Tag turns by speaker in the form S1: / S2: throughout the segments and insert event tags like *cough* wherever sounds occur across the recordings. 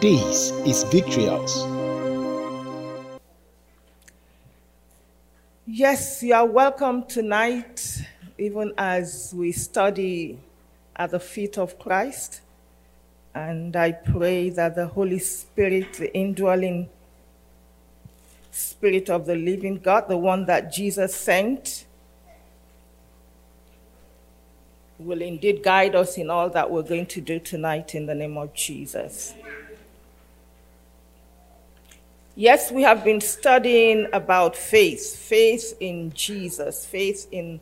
S1: This is Victory House.
S2: Yes, you are welcome tonight, even as we study at the feet of Christ. And I pray that the Holy Spirit, the indwelling Spirit of the living God, the one that Jesus sent, will indeed guide us in all that we're going to do tonight in the name of Jesus. Yes, we have been studying about faith, faith in Jesus, faith in,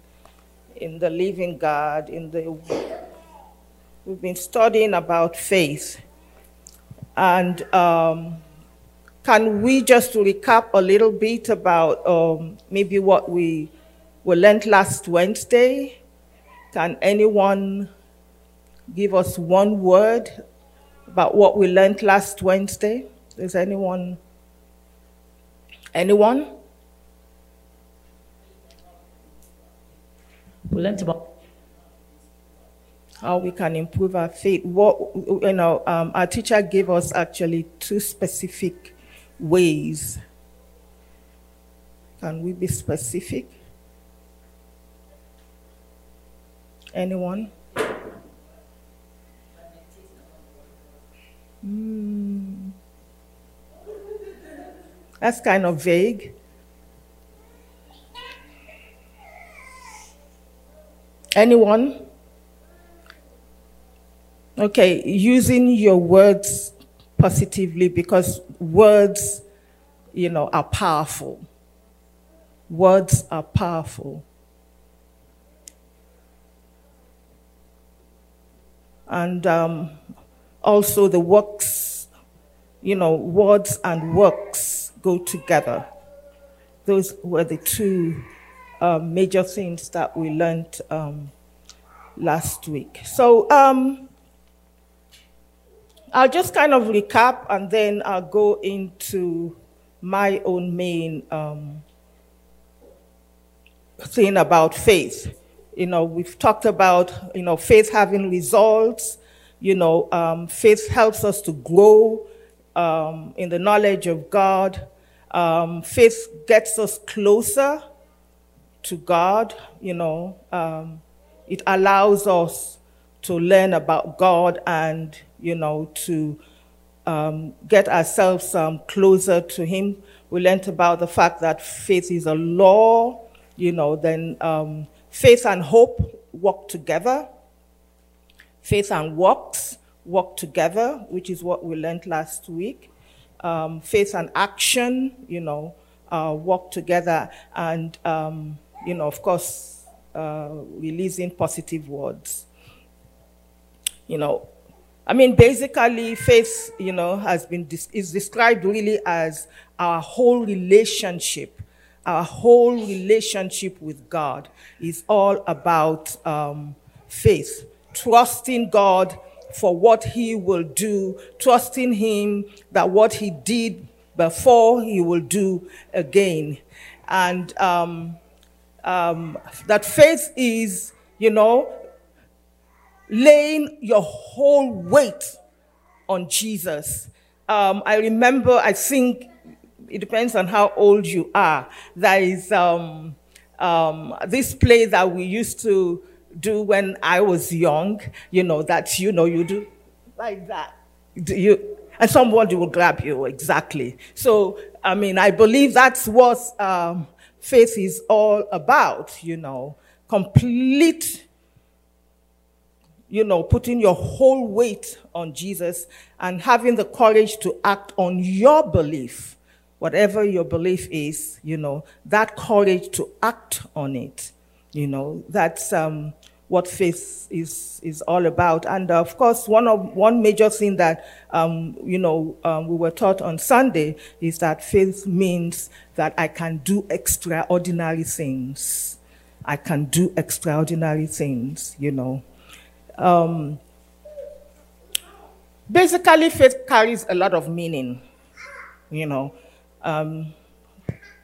S2: in the living God, in the we've been studying about faith. And um, can we just recap a little bit about um, maybe what we, we learned last Wednesday? Can anyone give us one word about what we learned last Wednesday? Is anyone? Anyone?
S3: We learned about
S2: how we can improve our faith. What you know, um, our teacher gave us actually two specific ways. Can we be specific? Anyone? Hmm. That's kind of vague. Anyone? Okay, using your words positively because words, you know, are powerful. Words are powerful. And um, also the works, you know, words and works go together. Those were the two uh, major things that we learned um, last week. So um, I'll just kind of recap and then I'll go into my own main um, thing about faith. You know, we've talked about, you know, faith having results. You know, um, faith helps us to grow um, in the knowledge of God. Um, faith gets us closer to God. You know, um, it allows us to learn about God and, you know, to um, get ourselves um, closer to Him. We learned about the fact that faith is a law, you know, then um, faith and hope work together. Faith and works work together, which is what we learned last week. Um, faith and action, you know, uh, work together. And, um, you know, of course, uh, releasing positive words. You know, I mean, basically, faith, you know, has been is described really as our whole relationship, our whole relationship with God is all about um, faith, trusting God for what He will do, trusting Him that what He did before He will do again, and um, um, that faith is, you know, laying your whole weight on Jesus. Um, I remember, I think it depends on how old you are. There is um, um, this play that we used to do when I was young, you know, that, you know, you do like that. Do you, and somebody will grab you, exactly. So, I mean, I believe that's what um, faith is all about, you know, complete you know, putting your whole weight on Jesus and having the courage to act on your belief, whatever your belief is, you know, that courage to act on it, you know, that's um, what faith is, is all about. And uh, of course, one, of, one major thing that, um, you know, um, we were taught on Sunday is that faith means that I can do extraordinary things. I can do extraordinary things, you know. Um, basically, faith carries a lot of meaning. You know, um,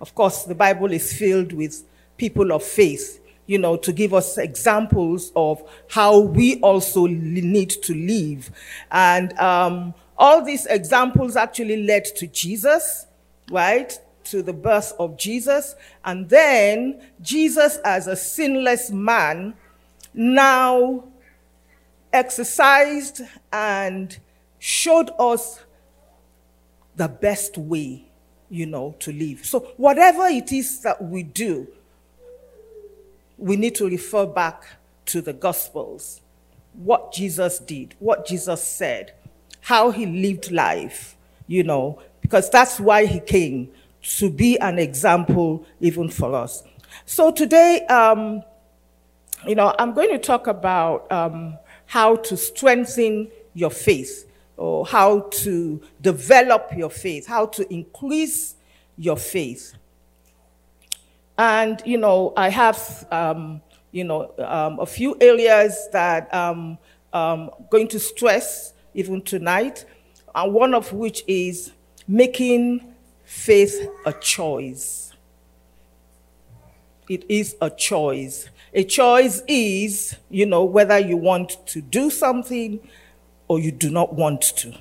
S2: of course, the Bible is filled with people of faith. you know, to give us examples of how we also need to live. And um, all these examples actually led to Jesus, right? To the birth of Jesus. And then Jesus, as a sinless man, now exercised and showed us the best way, you know, to live. So, whatever it is that we do, we need to refer back to the Gospels. What Jesus did, what Jesus said, how he lived life, you know, because that's why he came to be an example even for us. So today, um, you know, I'm going to talk about um, how to strengthen your faith or how to develop your faith, how to increase your faith. And, you know, I have, um, you know, um, a few areas that I'm um, going to stress even tonight, and one of which is making faith a choice. It is a choice. A choice is, you know, whether you want to do something or you do not want to.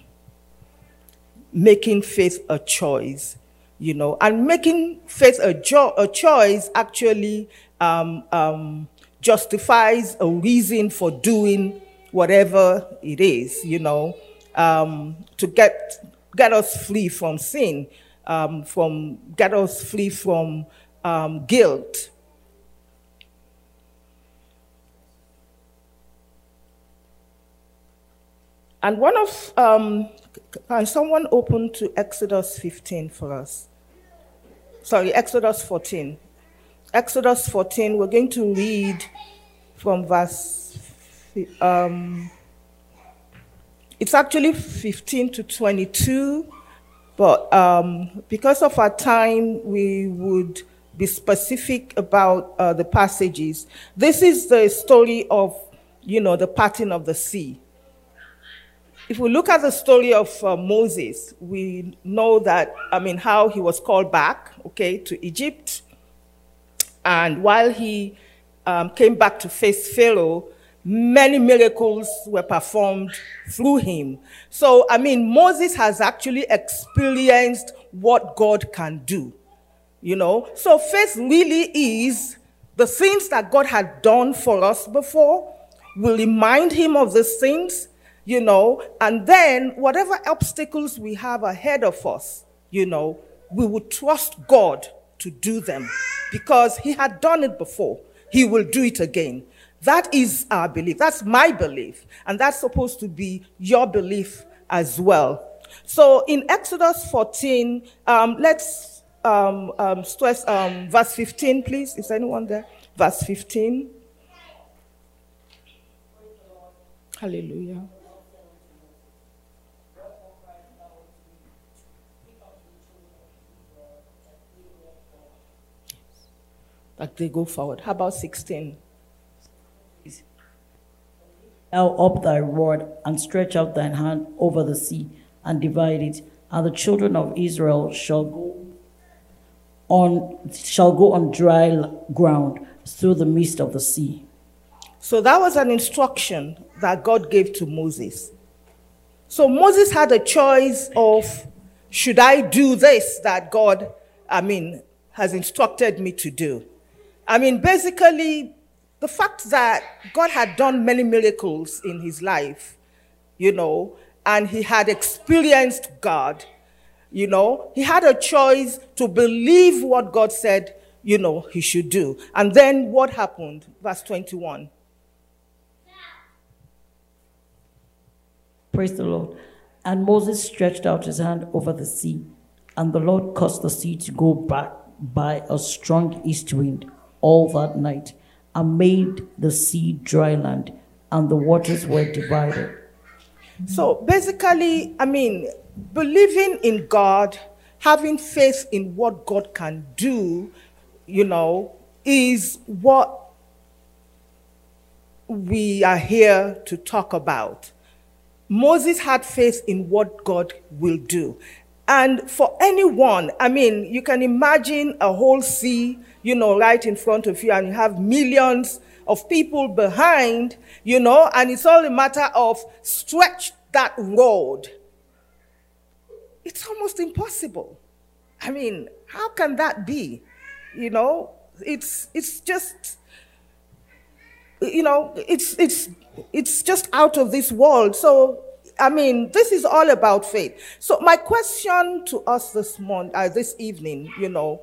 S2: Making faith a choice you know, and making faith a, jo- a choice actually um, um, justifies a reason for doing whatever it is, you know, um, to get get us free from sin, um, from get us free from um, guilt. And one of um, can someone open to Exodus 15 for us? Sorry, Exodus 14. Exodus 14, we're going to read from verse, um, it's actually 15 to 22, but um, because of our time, we would be specific about uh, the passages. This is the story of, you know, the parting of the sea. If we look at the story of uh, Moses, we know that, I mean, how he was called back, okay, to Egypt. And while he um, came back to face Pharaoh, many miracles were performed through him. So, I mean, Moses has actually experienced what God can do, you know. So, faith really is the things that God had done for us before. will remind him of these things you know, and then whatever obstacles we have ahead of us, you know, we would trust God to do them because He had done it before. He will do it again. That is our belief. That's my belief. And that's supposed to be your belief as well. So in Exodus 14, um, let's um, um, stress um, verse 15, please. Is anyone there? Verse 15. Hallelujah. Like they go forward. How about 16?
S3: Now up thy rod and stretch out thine hand over the sea and divide it, and the children of Israel shall go on shall go on dry ground through the midst of the sea.
S2: So that was an instruction that God gave to Moses. So Moses had a choice of should I do this that God, I mean, has instructed me to do? I mean, basically, the fact that God had done many miracles in his life, you know, and he had experienced God, you know, he had a choice to believe what God said, you know, he should do. And then what happened? Verse 21.
S3: Praise the Lord. And Moses stretched out his hand over the sea, and the Lord caused the sea to go back by a strong east wind all that night and made the sea dry land, and the waters were divided.
S2: So basically, I mean, believing in God, having faith in what God can do, you know, is what we are here to talk about. Moses had faith in what God will do. And for anyone, I mean, you can imagine a whole sea, you know, right in front of you, and you have millions of people behind, you know, and it's all a matter of stretch that road. It's almost impossible. I mean, how can that be? You know, it's it's just you know, it's it's it's just out of this world. So I mean, this is all about faith. So my question to us this morning, uh, this evening, you know,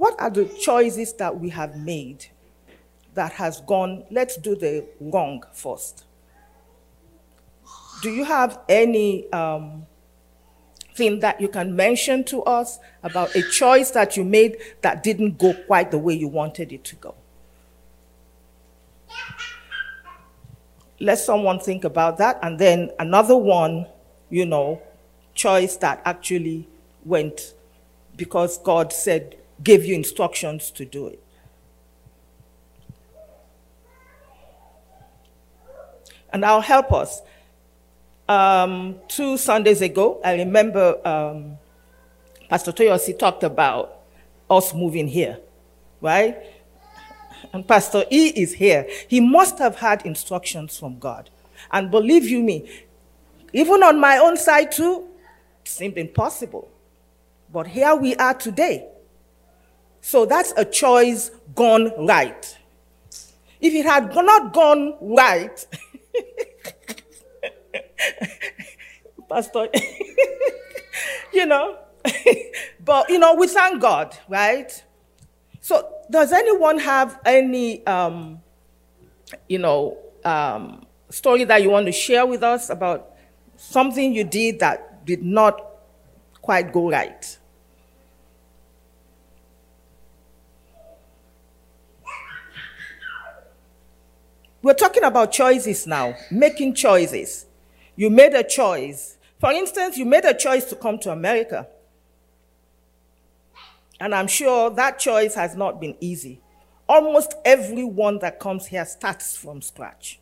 S2: what are the choices that we have made that has gone? Let's do the wrong first. Do you have any um, thing that you can mention to us about a choice that you made that didn't go quite the way you wanted it to go? let someone think about that. And then another one, you know, choice that actually went because God said, gave you instructions to do it. And I'll help us. Um, two Sundays ago, I remember um, Pastor Toyosi talked about us moving here, right? and Pastor E is here. He must have had instructions from God. And believe you me, even on my own side too, it seemed impossible. But here we are today. So that's a choice gone right. If it had not gone right, *laughs* Pastor, *laughs* you know, *laughs* but you know, we thank God, right? So, does anyone have any, um, you know, um, story that you want to share with us about something you did that did not quite go right? We're talking about choices now, making choices. You made a choice. For instance, you made a choice to come to America. And I'm sure that choice has not been easy. Almost everyone that comes here starts from scratch.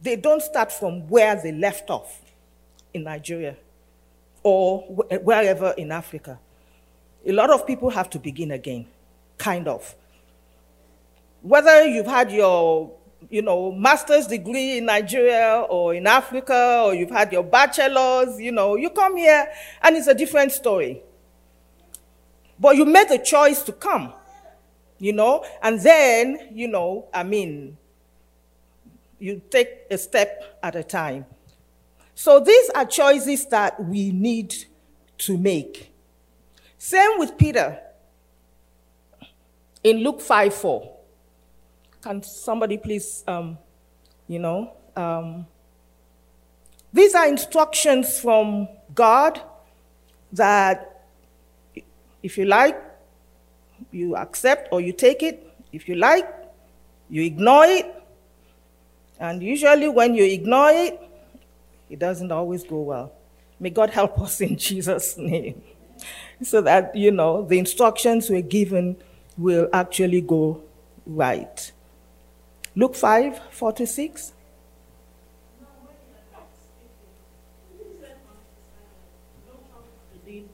S2: They don't start from where they left off in Nigeria or wherever in Africa. A lot of people have to begin again, kind of. Whether you've had your you know, master's degree in Nigeria or in Africa, or you've had your bachelor's, you know, you come here and it's a different story. But you made the choice to come, you know, and then, you know, I mean, you take a step at a time. So these are choices that we need to make. Same with Peter in Luke 5 4. Can somebody please, um, you know, um, these are instructions from God that if you like, you accept or you take it. If you like, you ignore it. And usually, when you ignore it, it doesn't always go well. May God help *laughs* us in Jesus' name. So that, you know, the instructions we're given will actually go right. Luke 5 46.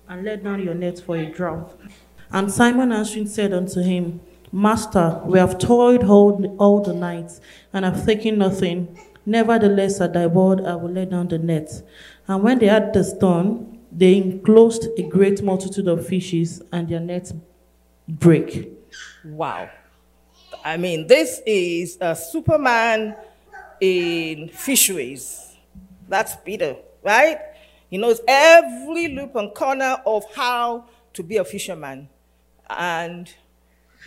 S4: and let down your net for a draught. And Simon answering said unto him, Master, we have toiled all, all the night and have taken nothing. Nevertheless, at thy word I will let down the net. And when they had this done, they enclosed a great multitude of fishes, and their nets break.
S2: Wow. I mean, this is a Superman in fisheries. That's Peter, right? He knows every loop and corner of how to be a fisherman. And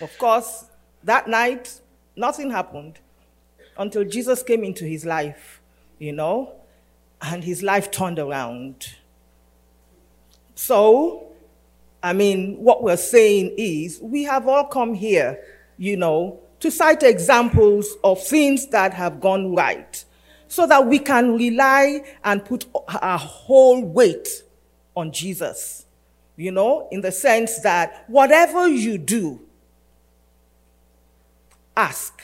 S2: of course, that night, nothing happened until Jesus came into his life, you know, and his life turned around. So, I mean, what we're saying is we have all come here, you know, to cite examples of things that have gone right so that we can rely and put our whole weight on Jesus. You know, in the sense that whatever you do, ask.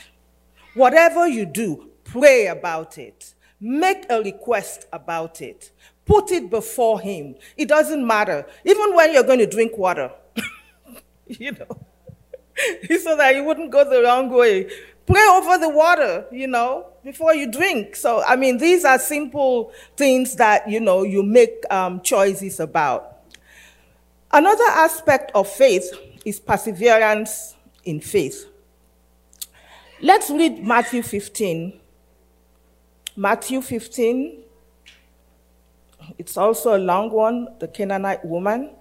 S2: Whatever you do, pray about it. Make a request about it. Put it before Him. It doesn't matter. Even when you're going to drink water, *laughs* you know, *laughs* so that you wouldn't go the wrong way. Pray over the water, you know, before you drink. So, I mean, these are simple things that, you know, you make um, choices about. Another aspect of faith is perseverance in faith. Let's read Matthew 15. Matthew 15. It's also a long one, the Canaanite woman,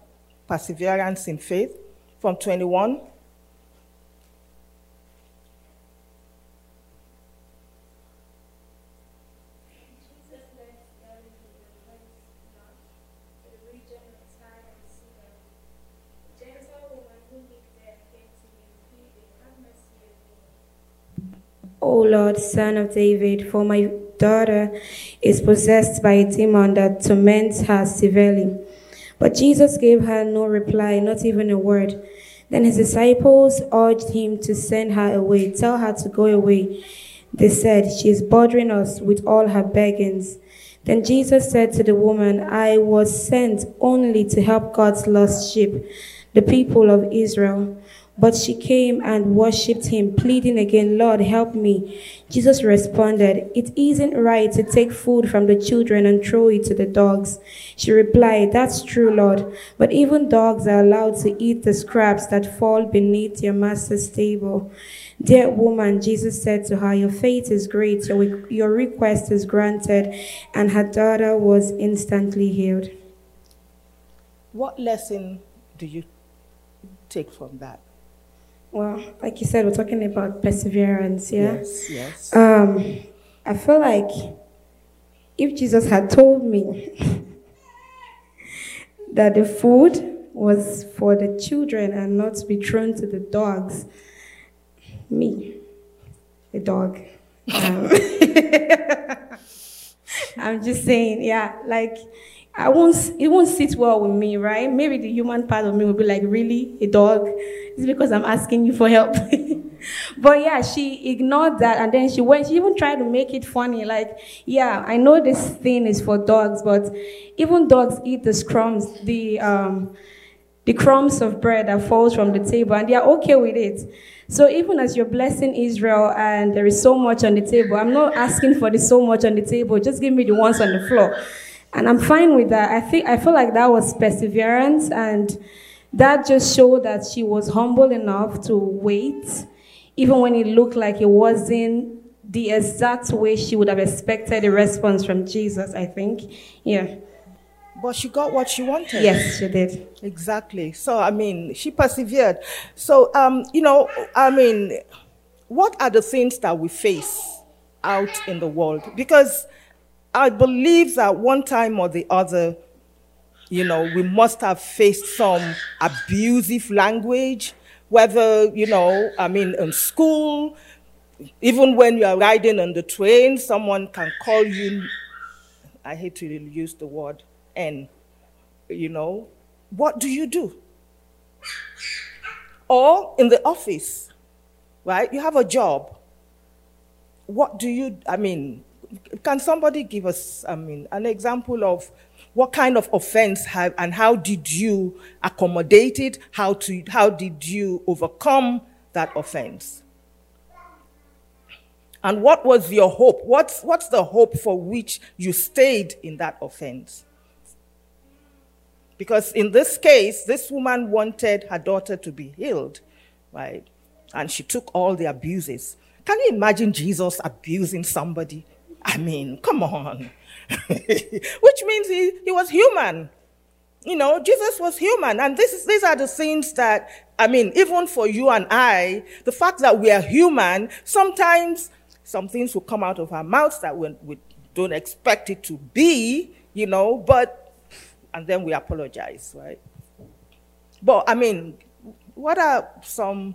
S2: perseverance in faith, from 21.
S5: O Lord, son of David, for my daughter is possessed by a demon that torments her severely. But Jesus gave her no reply, not even a word. Then his disciples urged him to send her away, tell her to go away. They said, She is bothering us with all her beggings. Then Jesus said to the woman, I was sent only to help God's lost sheep, the people of Israel. But she came and worshipped him, pleading again, Lord, help me. Jesus responded, It isn't right to take food from the children and throw it to the dogs. She replied, That's true, Lord. But even dogs are allowed to eat the scraps that fall beneath your master's table. Dear woman, Jesus said to her, Your faith is great, your, your request is granted. And her daughter was instantly healed.
S2: What lesson do you take from that?
S5: Well, like you said, we're talking about perseverance, yeah?
S2: Yes, yes.
S5: Um, I feel like if Jesus had told me *laughs* that the food was for the children and not to be thrown to the dogs, me, the dog. Um, *laughs* I'm just saying, yeah, like I won't, it won't sit well with me, right? Maybe the human part of me will be like, really, a dog? It's because I'm asking you for help. *laughs* but yeah, she ignored that and then she went, she even tried to make it funny. Like, yeah, I know this thing is for dogs, but even dogs eat the crumbs, the, um, the crumbs of bread that falls from the table, and they are okay with it. So even as you're blessing Israel and there is so much on the table, I'm not asking for the so much on the table, just give me the ones on the floor. And I'm fine with that. I think I feel like that was perseverance and that just showed that she was humble enough to wait, even when it looked like it wasn't the exact way she would have expected a response from Jesus, I think. Yeah.
S2: But she got what she wanted.
S5: Yes, she did.
S2: Exactly. So, I mean, she persevered. So, um, you know, I mean, what are the things that we face out in the world? Because I believe that one time or the other, you know, we must have faced some abusive language, whether, you know, I mean, in school, even when you are riding on the train, someone can call you, I hate to use the word N, you know, what do you do? Or in the office, right? You have a job. What do you, I mean, can somebody give us, I mean, an example of what kind of offense have, and how did you accommodate it? How, to, how did you overcome that offense? And what was your hope? What's, what's the hope for which you stayed in that offense? Because in this case, this woman wanted her daughter to be healed, right? And she took all the abuses. Can you imagine Jesus abusing somebody? I mean, come on. *laughs* Which means he, he was human. You know, Jesus was human. And this is, these are the things that, I mean, even for you and I, the fact that we are human, sometimes some things will come out of our mouths that we, we don't expect it to be, you know, but, and then we apologize, right? But, I mean, what are some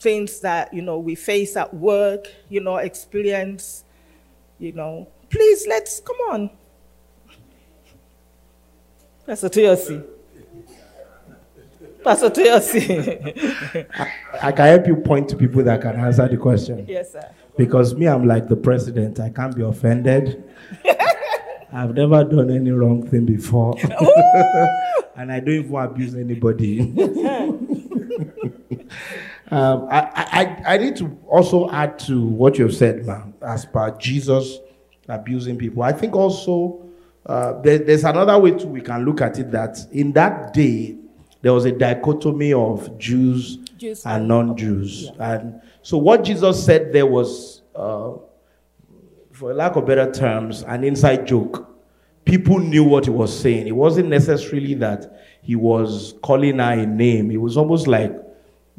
S2: things that, you know, we face at work, you know, experience, you know? Please, let's, come on. Pastor Toyosi. Pastor Toyosi.
S6: I, I can help you point to people that can answer the question.
S2: yes, sir.
S6: Because me, I'm like the president. I can't be offended. *laughs* I've never done any wrong thing before. *laughs* and I don't even abuse anybody. *laughs* um, I, I, I need to also add to what you've said, man, as per Jesus abusing people. I think also uh, there, there's another way too we can look at it that in that day, there was a dichotomy of Jews,
S2: Jews
S6: and
S2: and-
S6: non-Jews, and so what Jesus said there was, uh, for lack of better terms, an inside joke. People knew what he was saying. It wasn't necessarily that he was calling her a name. It was almost like,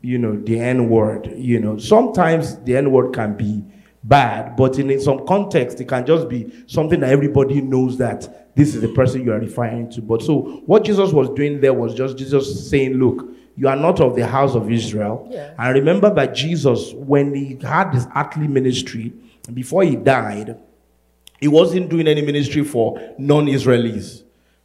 S6: you know, the N word. You know, sometimes the N word can be bad, but in some context, it can just be something that everybody knows that this is the person you are referring to. But so what Jesus was doing there was just Jesus saying, look, you are not of the house of Israel.
S2: Yeah.
S6: And remember that Jesus, when he had his earthly ministry, before he died, he wasn't doing any ministry for non-Israelis.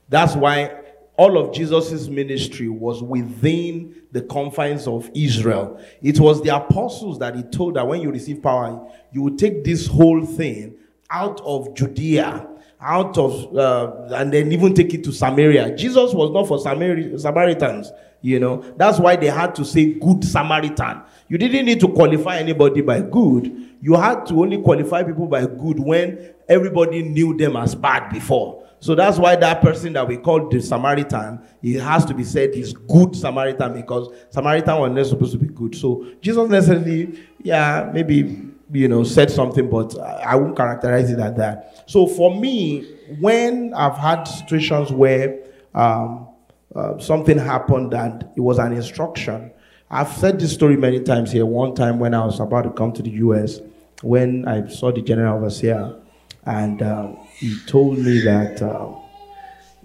S6: That's why all of Jesus' ministry was within the confines of Israel. It was the apostles that he told that when you receive power, you will take this whole thing out of Judea, out of, uh, and then even take it to Samaria. Jesus was not for Samari- Samaritans, you know. That's why they had to say good Samaritan. You didn't need to qualify anybody by good. You had to only qualify people by good when everybody knew them as bad before. So that's why that person that we call the Samaritan, it has to be said is good Samaritan because Samaritan was not supposed to be good. So Jesus necessarily, yeah, maybe you know, said something, but I I won't characterize it as that. So for me, when I've had situations where um, uh, something happened and it was an instruction, I've said this story many times here. One time when I was about to come to the US, when I saw the general overseer, and uh, he told me that uh,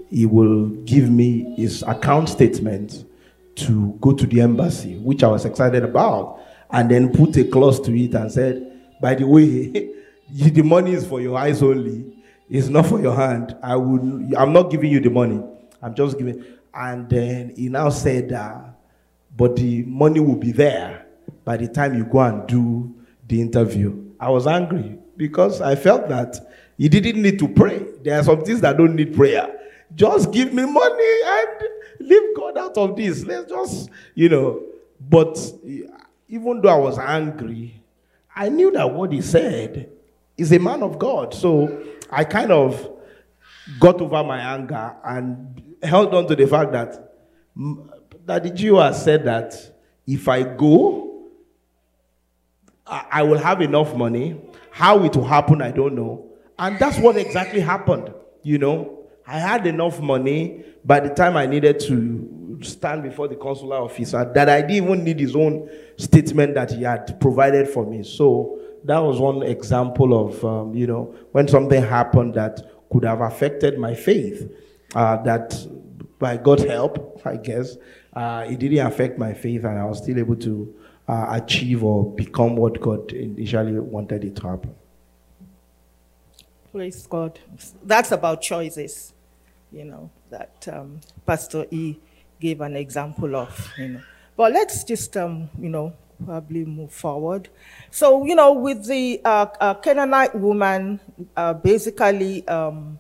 S6: he will give me his account statement to go to the embassy, which I was excited about, and then put a clause to it and said, by the way, *laughs* the money is for your eyes only. It's not for your hand. I will. I'm not giving you the money. I'm just giving. And then he now said, uh, but the money will be there by the time you go and do the interview. I was angry because I felt that you didn't need to pray. There are some things that don't need prayer. Just give me money and leave God out of this. Let's just, you know. But even though I was angry, I knew that what he said is a man of God. So I kind of got over my anger and held on to the fact that that the Jew has said that if I go, I will have enough money. How it will happen, I don't know. And that's what exactly happened. You know, I had enough money by the time I needed to stand before the consular officer that I didn't even need his own statement that he had provided for me. So that was one example of, um, you know, when something happened that could have affected my faith, uh, that by God's help, I guess, uh, it didn't affect my faith and I was still able to uh, achieve or become what God initially wanted it to happen.
S2: Praise God. That's about choices, you know, that um, Pastor E gave an example of, you know. But let's just, um, you know, probably move forward. So, you know, with the uh, uh, Canaanite woman, uh, basically, um,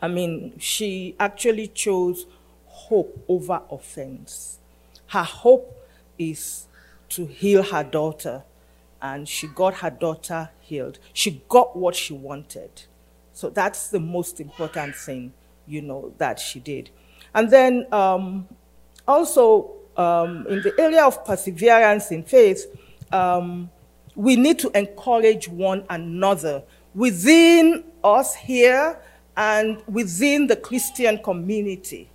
S2: I mean, she actually chose hope over offense. Her hope is to heal her daughter, and she got her daughter healed. She got what she wanted. So that's the most important thing, you know, that she did. And then um, also um, in the area of perseverance in faith, um, we need to encourage one another within us here and within the Christian community.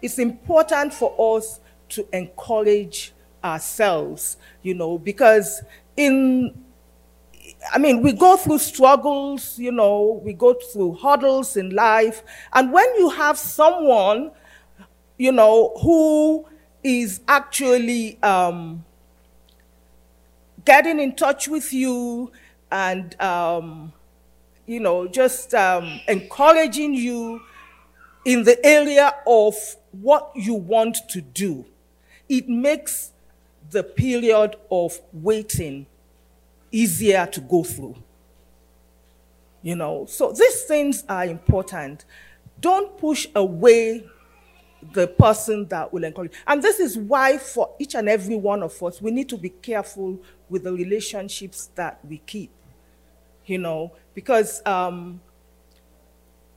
S2: It's important for us to encourage ourselves, you know, because in I mean, we go through struggles, you know, we go through hurdles in life. And when you have someone, you know, who is actually um, getting in touch with you and, um, you know, just um, encouraging you in the area of what you want to do, it makes the period of waiting easier to go through. You know, so these things are important. Don't push away the person that will encourage. And this is why, for each and every one of us, we need to be careful with the relationships that we keep. You know, because um,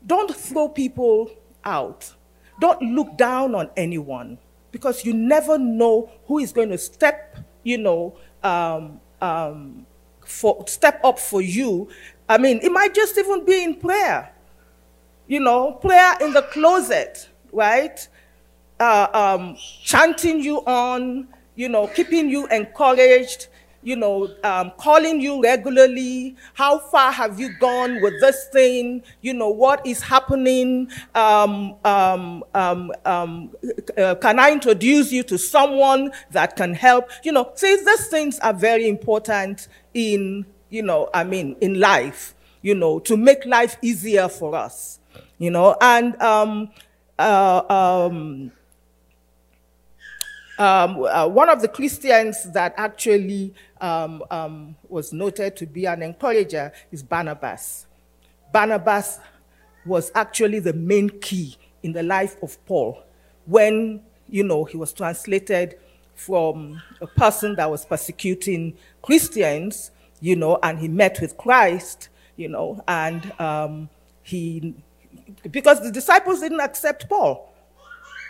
S2: don't throw people out. Don't look down on anyone because you never know who is going to step, you know, um, um, for step up for you. I mean, it might just even be in prayer. You know, prayer in the closet, right? Uh, um, chanting you on, you know, keeping you encouraged, you know, um, calling you regularly. How far have you gone with this thing? You know, what is happening? Um, um, um, um uh, can I introduce you to someone that can help? You know, see, these things are very important in, you know, I mean, in life, you know, to make life easier for us, you know, and, um, uh, um, um, uh, one of the Christians that actually um, um, was noted to be an encourager is Barnabas. Barnabas was actually the main key in the life of Paul when, you know, he was translated from a person that was persecuting Christians, you know, and he met with Christ, you know, and um, he, because the disciples didn't accept Paul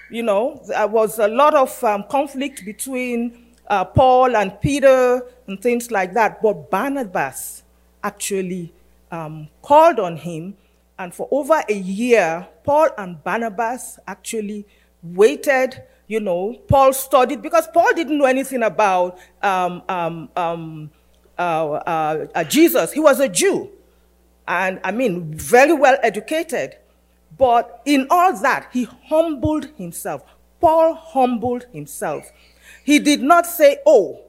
S2: you know, there was a lot of um, conflict between uh, Paul and Peter and things like that. But Barnabas actually um, called on him, and for over a year, Paul and Barnabas actually waited. You know, Paul studied because Paul didn't know anything about um, um, um uh, uh, uh, Jesus. He was a Jew, and I mean, very well educated. But in all that, he humbled himself. Paul humbled himself. He did not say, oh,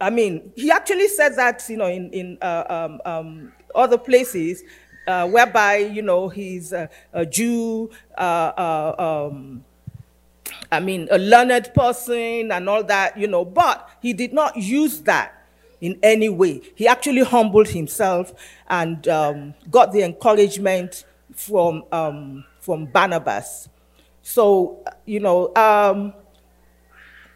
S2: I mean, he actually said that, you know, in, in uh, um, um, other places, uh, whereby, you know, he's a, a Jew, uh, uh um, I mean, a learned person and all that, you know, but he did not use that in any way. He actually humbled himself and um, got the encouragement from, um, from Barnabas. So, you know, um,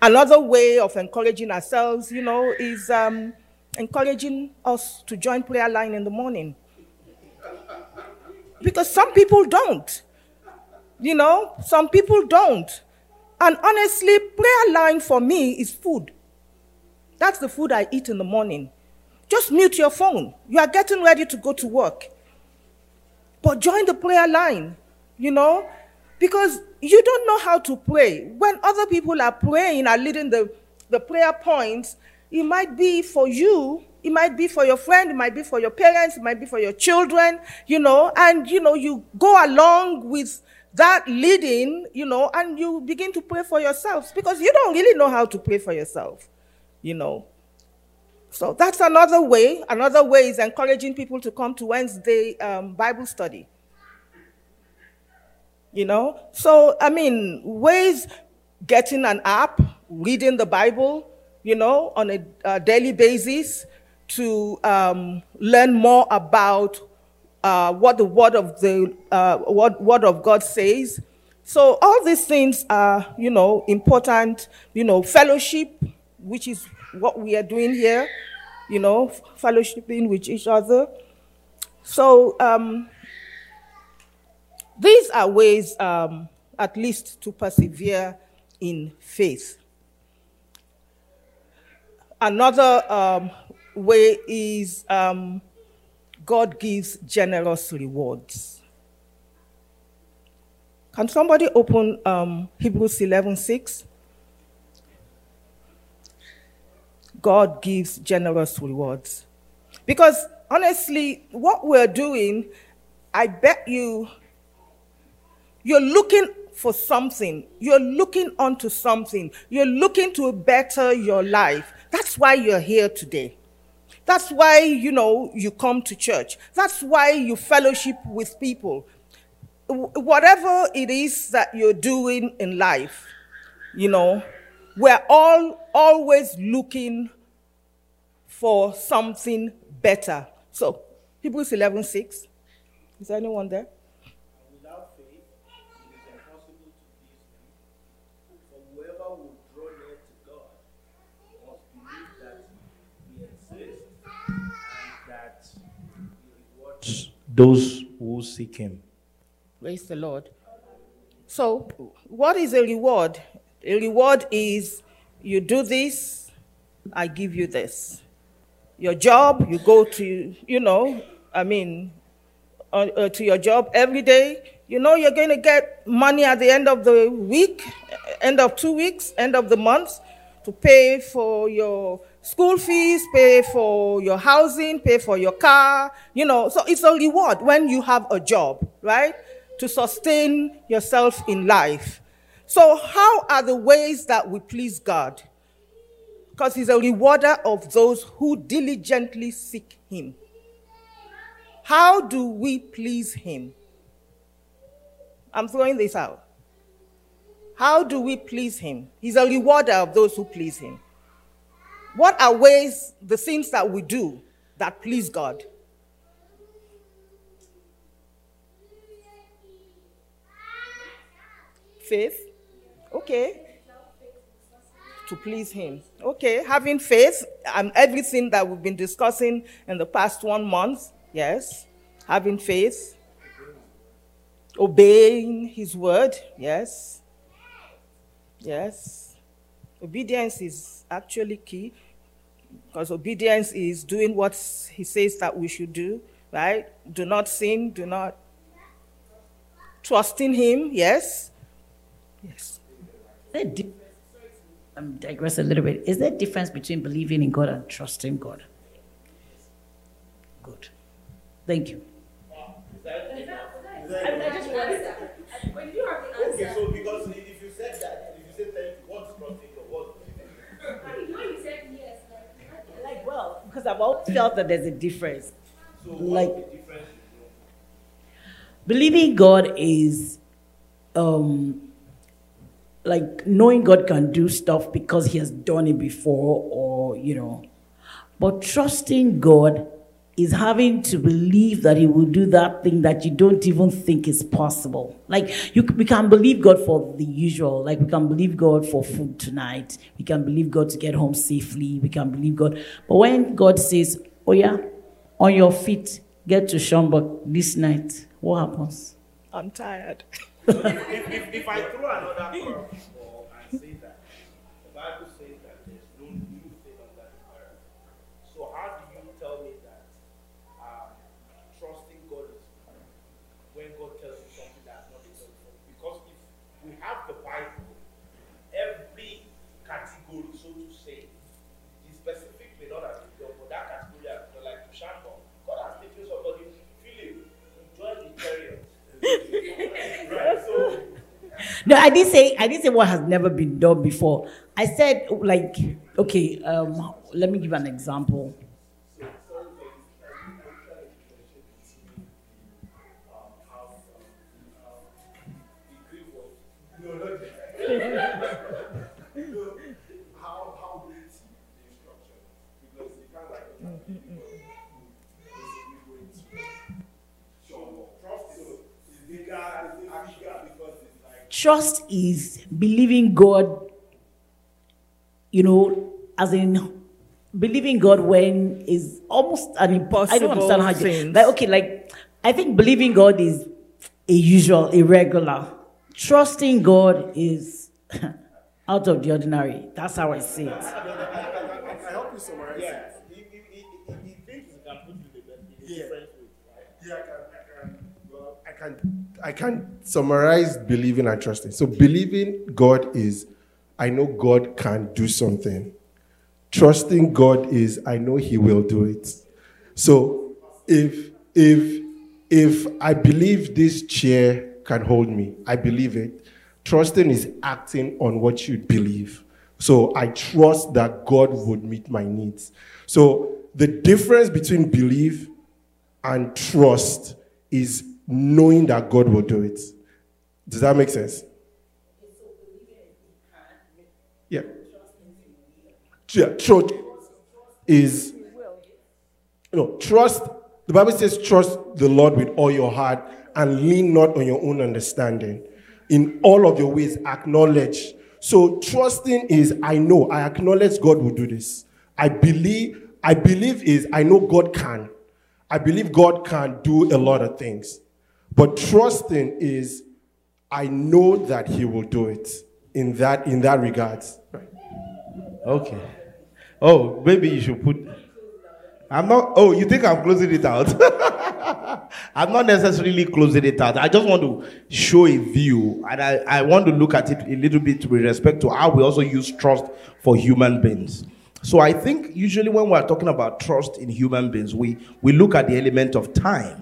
S2: another way of encouraging ourselves, you know, is um, encouraging us to join prayer line in the morning. Because some people don't. You know, some people don't. And honestly, prayer line for me is food. That's the food I eat in the morning. Just mute your phone. You are getting ready to go to work. But join the prayer line, you know, because you don't know how to pray. When other people are praying, are leading the, the prayer points, it might be for you, it might be for your friend, it might be for your parents, it might be for your children, you know, and, you know, you go along with that leading, you know, and you begin to pray for yourselves because you don't really know how to pray for yourself, you know. So that's another way. Another way is encouraging people to come to Wednesday um, Bible study. You know? So, I mean, ways getting an app, reading the Bible, you know, on a, a daily basis to um, learn more about uh, what the word of the uh, what word of God says. So all these things are, you know, important. You know, fellowship, which is what we are doing here, you know, fellowshipping with each other. So um, these are ways, um, at least, to persevere in faith. Another um, way is um, God gives generous rewards. Can somebody open um, Hebrews 11 6? God gives generous rewards. Because honestly, what we're doing, I bet you, you're looking for something. You're looking onto something. You're looking to better your life. That's why you're here today. That's why, you know, you come to church. That's why you fellowship with people. Whatever it is that you're doing in life, you know, we're all always looking for something better. So Hebrews 11 6. Is anyone there?
S6: Without faith, it is impossible to please him. For whoever will draw near to God must believe that he exists and that he rewards
S7: Those who seek him.
S2: Praise the Lord. So, what is a reward? A reward is you do this, I give you this. Your job, you go to, you know, I mean, uh, uh, to your job every day. You know you're going to get money at the end of the week, end of two weeks, end of the month to pay for your school fees, pay for your housing, pay for your car, you know. So it's a reward when you have a job, right? To sustain yourself in life. So, how are the ways that we please God? Because He's a rewarder of those who diligently seek Him. How do we please Him? I'm throwing this out. How do we please Him? He's a rewarder of those who please Him. What are ways, the things that we do that please God? Faith. Okay. To please Him. Okay. Having faith and everything that we've been discussing in the past one month. Yes. Having faith. Obeying His word. Yes. Yes. Obedience is actually key because obedience is doing what He says that we should do, right? Do not sin, do not trust in Him. Yes. Yes.
S3: Is there di- I'm digress a little bit. Is there a difference between believing in God and trusting God? Good. Thank you.
S6: Okay, so because if you said that, if you said thank you, what's trusting God? What?
S3: Like, well, because I've always felt that there's a difference.
S6: So
S3: Like-
S6: difference?
S3: Believing God is um like knowing God can do stuff because he has done it before or you know. But trusting God is having to believe that he will do that thing that you don't even think is possible. Like you we can believe God for the usual, like we can believe God for food tonight, we can believe God to get home safely, we can believe God. But when God says, "Oh yeah, on your feet, get to Schomburg this night," what happens?
S2: I'm tired.
S6: if, if, if I throw another curveball and say that the Bible says that there's no new thing under the earth, so how do you tell me that um, trusting God is when God tells you something that's not been done before? Because if we have the Bible, every category, so to say, is specifically not as been done, but that category has been done, like to Shanghai. God has taken somebody, Philip, enjoy the chariot. right? So
S3: No, I didn't say I didn't say what has never been done before. I said like okay, um, let me give an example.
S6: Trust is
S3: believing God, you know, as in believing God when is almost an impossible. I don't understand how you
S2: things.
S3: like. Okay, like I think believing God is a usual, a regular. Trusting God is *laughs* out of the ordinary. That's how I see it.
S6: I help you summarize yeah. Right?
S8: Yeah, I can, I can, well, I can, I can't summarize believing and trusting. So believing God is, I know God can do something. Trusting God is, I know He will do it. So if if if I believe this chair can hold me, I believe it. Trusting is acting on what you believe. So I trust that God would meet my needs. So the difference between belief and trust is knowing that God will do it. Does that make sense? Yeah. Yeah, trust is no trust. The Bible says, trust the Lord with all your heart and lean not on your own understanding. In all of your ways, acknowledge. So trusting is I know, I acknowledge God will do this. I believe, I believe is I know God can. I believe God can do a lot of things. But trusting is I know that He will do it in that in that regards.
S6: Okay. Oh, maybe you should put. I'm not. Oh, you think I'm closing it out? *laughs* I'm not necessarily closing it out. I just want to show a view, and I, I want to look at it a little bit with respect to how we also use trust for human beings. So I think usually when we're talking about trust in human beings, we, we look at the element of time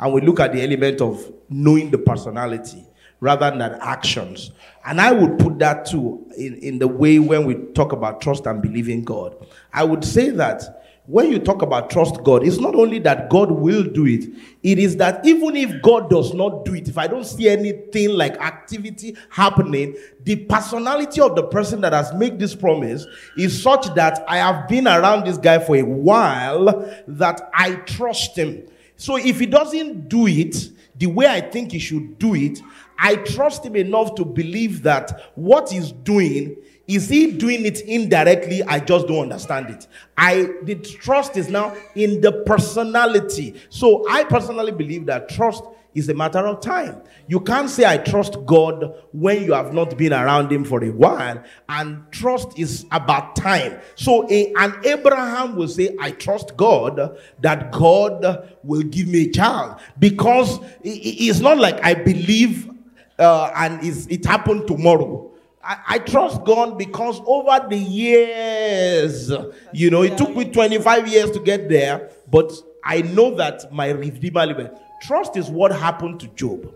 S6: and we look at the element of knowing the personality rather than actions. And I would put that too in, in the way when we talk about trust and believing God. I would say that when you talk about trust God, it's not only that God will do it, it is that even if God does not do it, if I don't see anything like activity happening, the personality of the person that has made this promise is such that I have been around this guy for a while that I trust him. So if he doesn't do it the way I think he should do it, I trust him enough to believe that what he's doing is he doing it indirectly? I just don't understand it. I the trust is now in the personality. So I personally believe that trust is a matter of time. You can't say I trust God when you have not been around him for a while and trust is about time. So a, an Abraham will say I trust God that God will give me a child because it's not like I believe uh, and it happened tomorrow. I, I, trust God because over the years, you know, it took me 25 years to get there, but I know that my Redeemer. Trust is what happened to Job.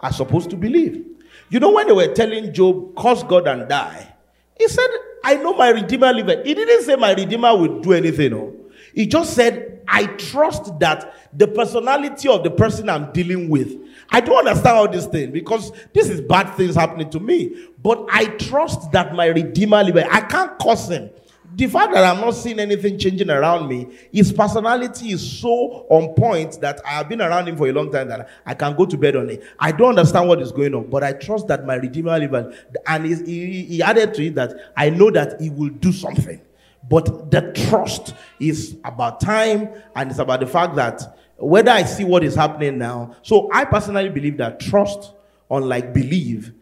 S6: I supposed to believe. You know, when they were telling Job, curse God and die, he said, I know my Redeemer liveth. He didn't say my Redeemer would do anything. No. He just said, I trust that the personality of the person I'm dealing with I don't understand all these things because this is bad things happening to me. But I trust that my Redeemer lives. I can't curse him. The fact that I'm not seeing anything changing around me, his personality is so on point that I have been around him for a long time that I can go to bed on it. I don't understand what is going on, but I trust that my Redeemer lives. And he, he added to it that I know that he will do something. But the trust is about time and it's about the fact that whether I see what is happening now. So I personally believe that trust, unlike believe,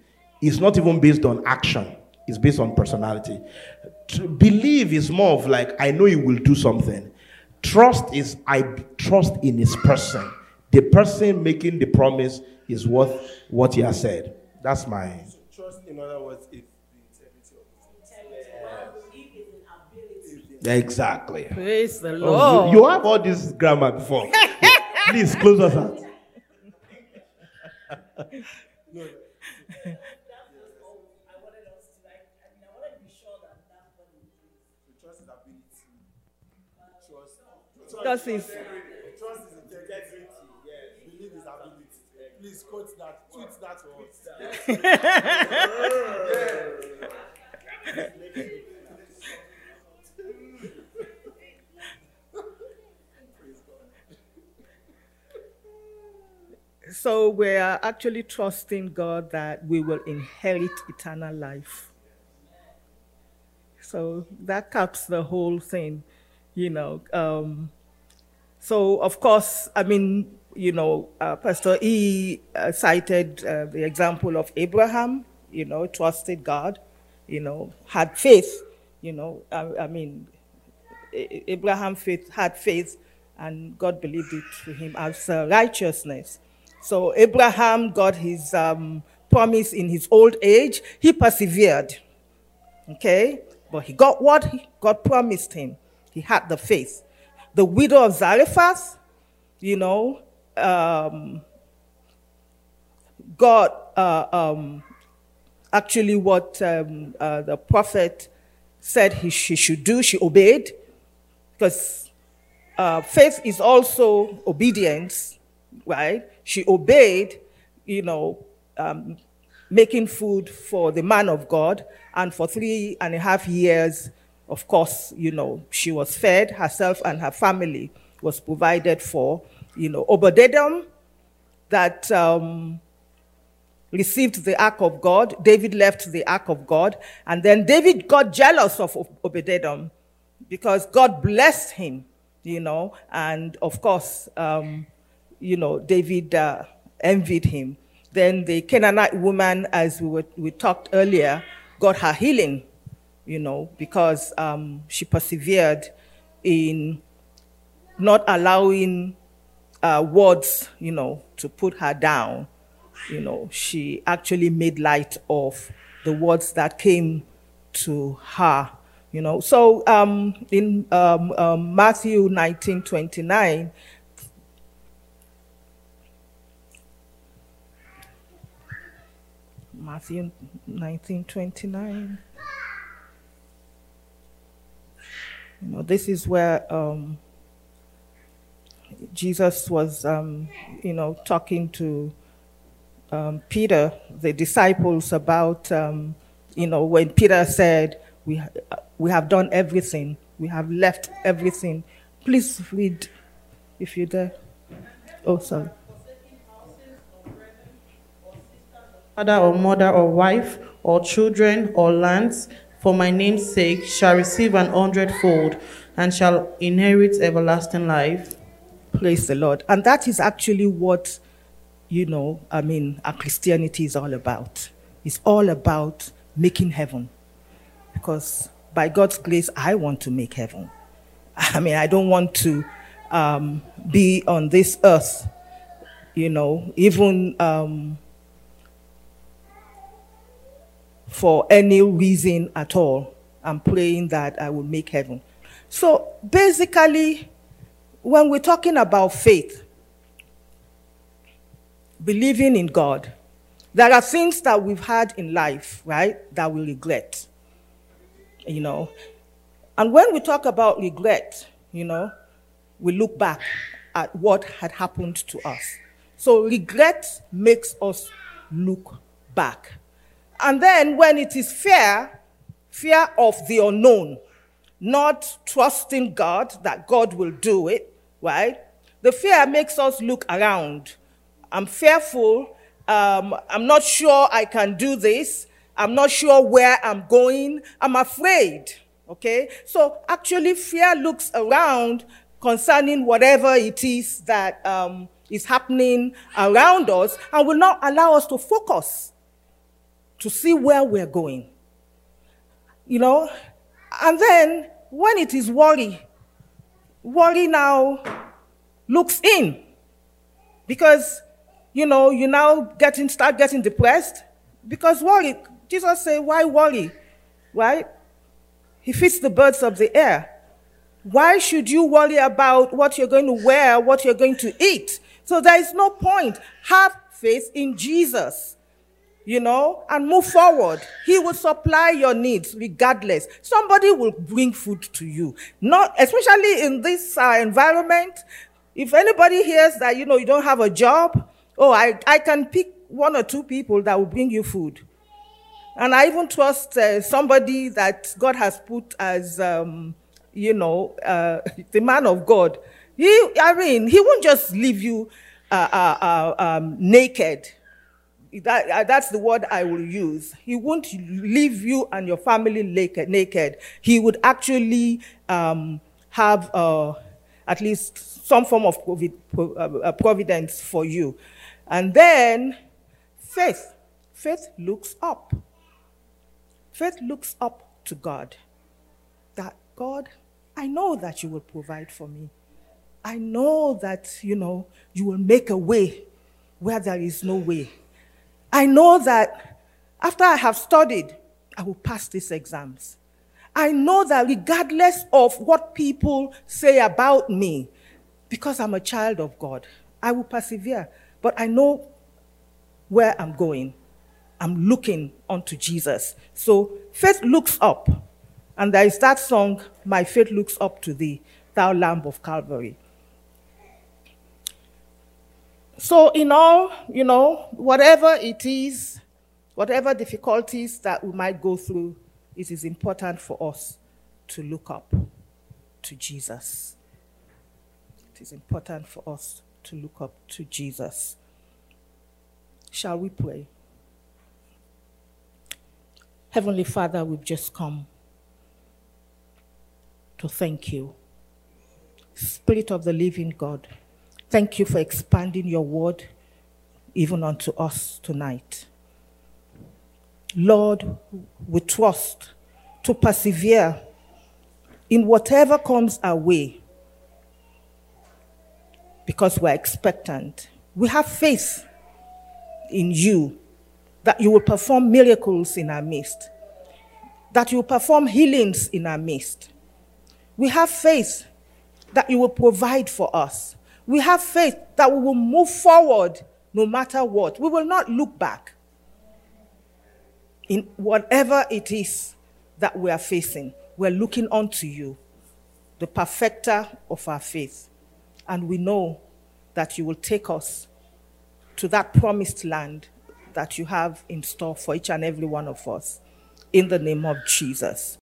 S6: is not even based on action, it's based on personality. To believe is more of like, I know he will do something. Trust is, I trust in his person. The person making the promise is worth what he has said. That's my.
S8: trust, in other words, if the integrity of it is.
S6: Exactly.
S2: Praise the
S6: Oh,
S2: Lord.
S6: you, you have all this grammar before. *laughs* Please close us out.
S2: Trust is.
S8: Please *laughs* quote that. Tweet that.
S2: So we are actually trusting God that we will inherit eternal life. So that caps the whole thing, you know. Um, so of course, I mean, you know, uh, Pastor E uh, cited uh, the example of Abraham. You know, trusted God. You know, had faith. You know, I, I mean, Abraham faith, had faith, and God believed it to him as uh, righteousness. So Abraham got his um, promise in his old age. He persevered. Okay? But he got what God promised him. He had the faith. The widow of Zarephath, you know, um, got uh, um, actually what um, uh, the prophet said he, she should do. She obeyed because uh, faith is also obedience, right? She obeyed, you know, um, making food for the man of God, and for three and a half years, of course, you know, she was fed herself and her family. was provided for. You know, Obededom that um, received the ark of God. David left the ark of God, and then David got jealous of Obededom because God blessed him. You know, and of course, um, you know, David uh, envied him. Then the Canaanite woman, as we, were, we talked earlier, got her healing, you know, because um, she persevered in not allowing uh, words, you know, to put her down. You know, she actually made light of the words that came to her. You know, so um, in um, um, Matthew 19 29, Matthew 19 29. You know, this is where um, Jesus was, um, you know, talking to um, Peter, the disciples, about, um, you know, when Peter said, we, we have done everything, we have left everything. Please read if you're there. Oh, sorry.
S4: father or mother or wife or children or lands for my name's sake shall receive an hundredfold and shall inherit everlasting life.
S2: Praise the Lord. And that is actually what, you know, I mean, our Christianity is all about. It's all about making heaven. Because by God's grace, I want to make heaven. *laughs* I mean, I don't want to um, be on this earth, you know, even um, for any reason at all. I'm praying that I will make heaven. So basically, when we're talking about faith, believing in God, there are things that we've had in life, right, that we regret. You know, and when we talk about regret, you know, we look back at what had happened to us. So regret makes us look back. And then when it is fear, fear of the unknown, not trusting God that God will do it, right? The fear makes us look around. I'm fearful. Um, I'm not sure I can do this. I'm not sure where I'm going. I'm afraid. Okay? So actually, fear looks around concerning whatever it is that um, is happening around us and will not allow us to focus to see where we're going. You know? And then when it is worry, worry now looks in. Because, you know, you now getting start getting depressed. Because worry, Jesus said, why worry? Right? He feeds the birds of the air. Why should you worry about what you're going to wear, what you're going to eat? So there is no point. Have faith in Jesus you know, and move forward. He will supply your needs regardless. Somebody will bring food to you. Not, especially in this uh, environment. If anybody hears that, you know, you don't have a job, oh, I, I can pick one or two people that will bring you food. And I even trust uh, somebody that God has put as, um, you know, uh, *laughs* the man of God. He, I mean, he won't just leave you uh, uh, uh um, naked that, uh, that's the word I will use. He won't leave you and your family naked. He would actually um, have uh, at least some form of uh, providence for you. And then faith. Faith looks up. Faith looks up to God. That God, I know that you will provide for me. I know that, you know, you will make a way where there is no way. I know that after I have studied, I will pass these exams. I know that regardless of what people say about me, because I'm a child of God, I will persevere. But I know where I'm going. I'm looking unto Jesus. So faith looks up. And there is that song, My Faith Looks Up to Thee, Thou Lamb of Calvary. So, in all, you know, whatever it is, whatever difficulties that we might go through, it is important for us to look up to Jesus. it is important for us to look up to Jesus. Shall we pray? Heavenly Father, we've just come to thank you. Spirit of the living God, thank you for expanding your word even unto us tonight. Lord, we trust to persevere in whatever comes our way because we're expectant. We have faith in you that you will perform miracles in our midst, that you will perform healings in our midst. We have faith that you will provide for us. We have faith that we will move forward no matter what. We will not look back in whatever it is that we are facing. We're looking unto you, the perfecter of our faith. And we know that you will take us to that promised land that you have in store for each and every one of us. In the name of Jesus.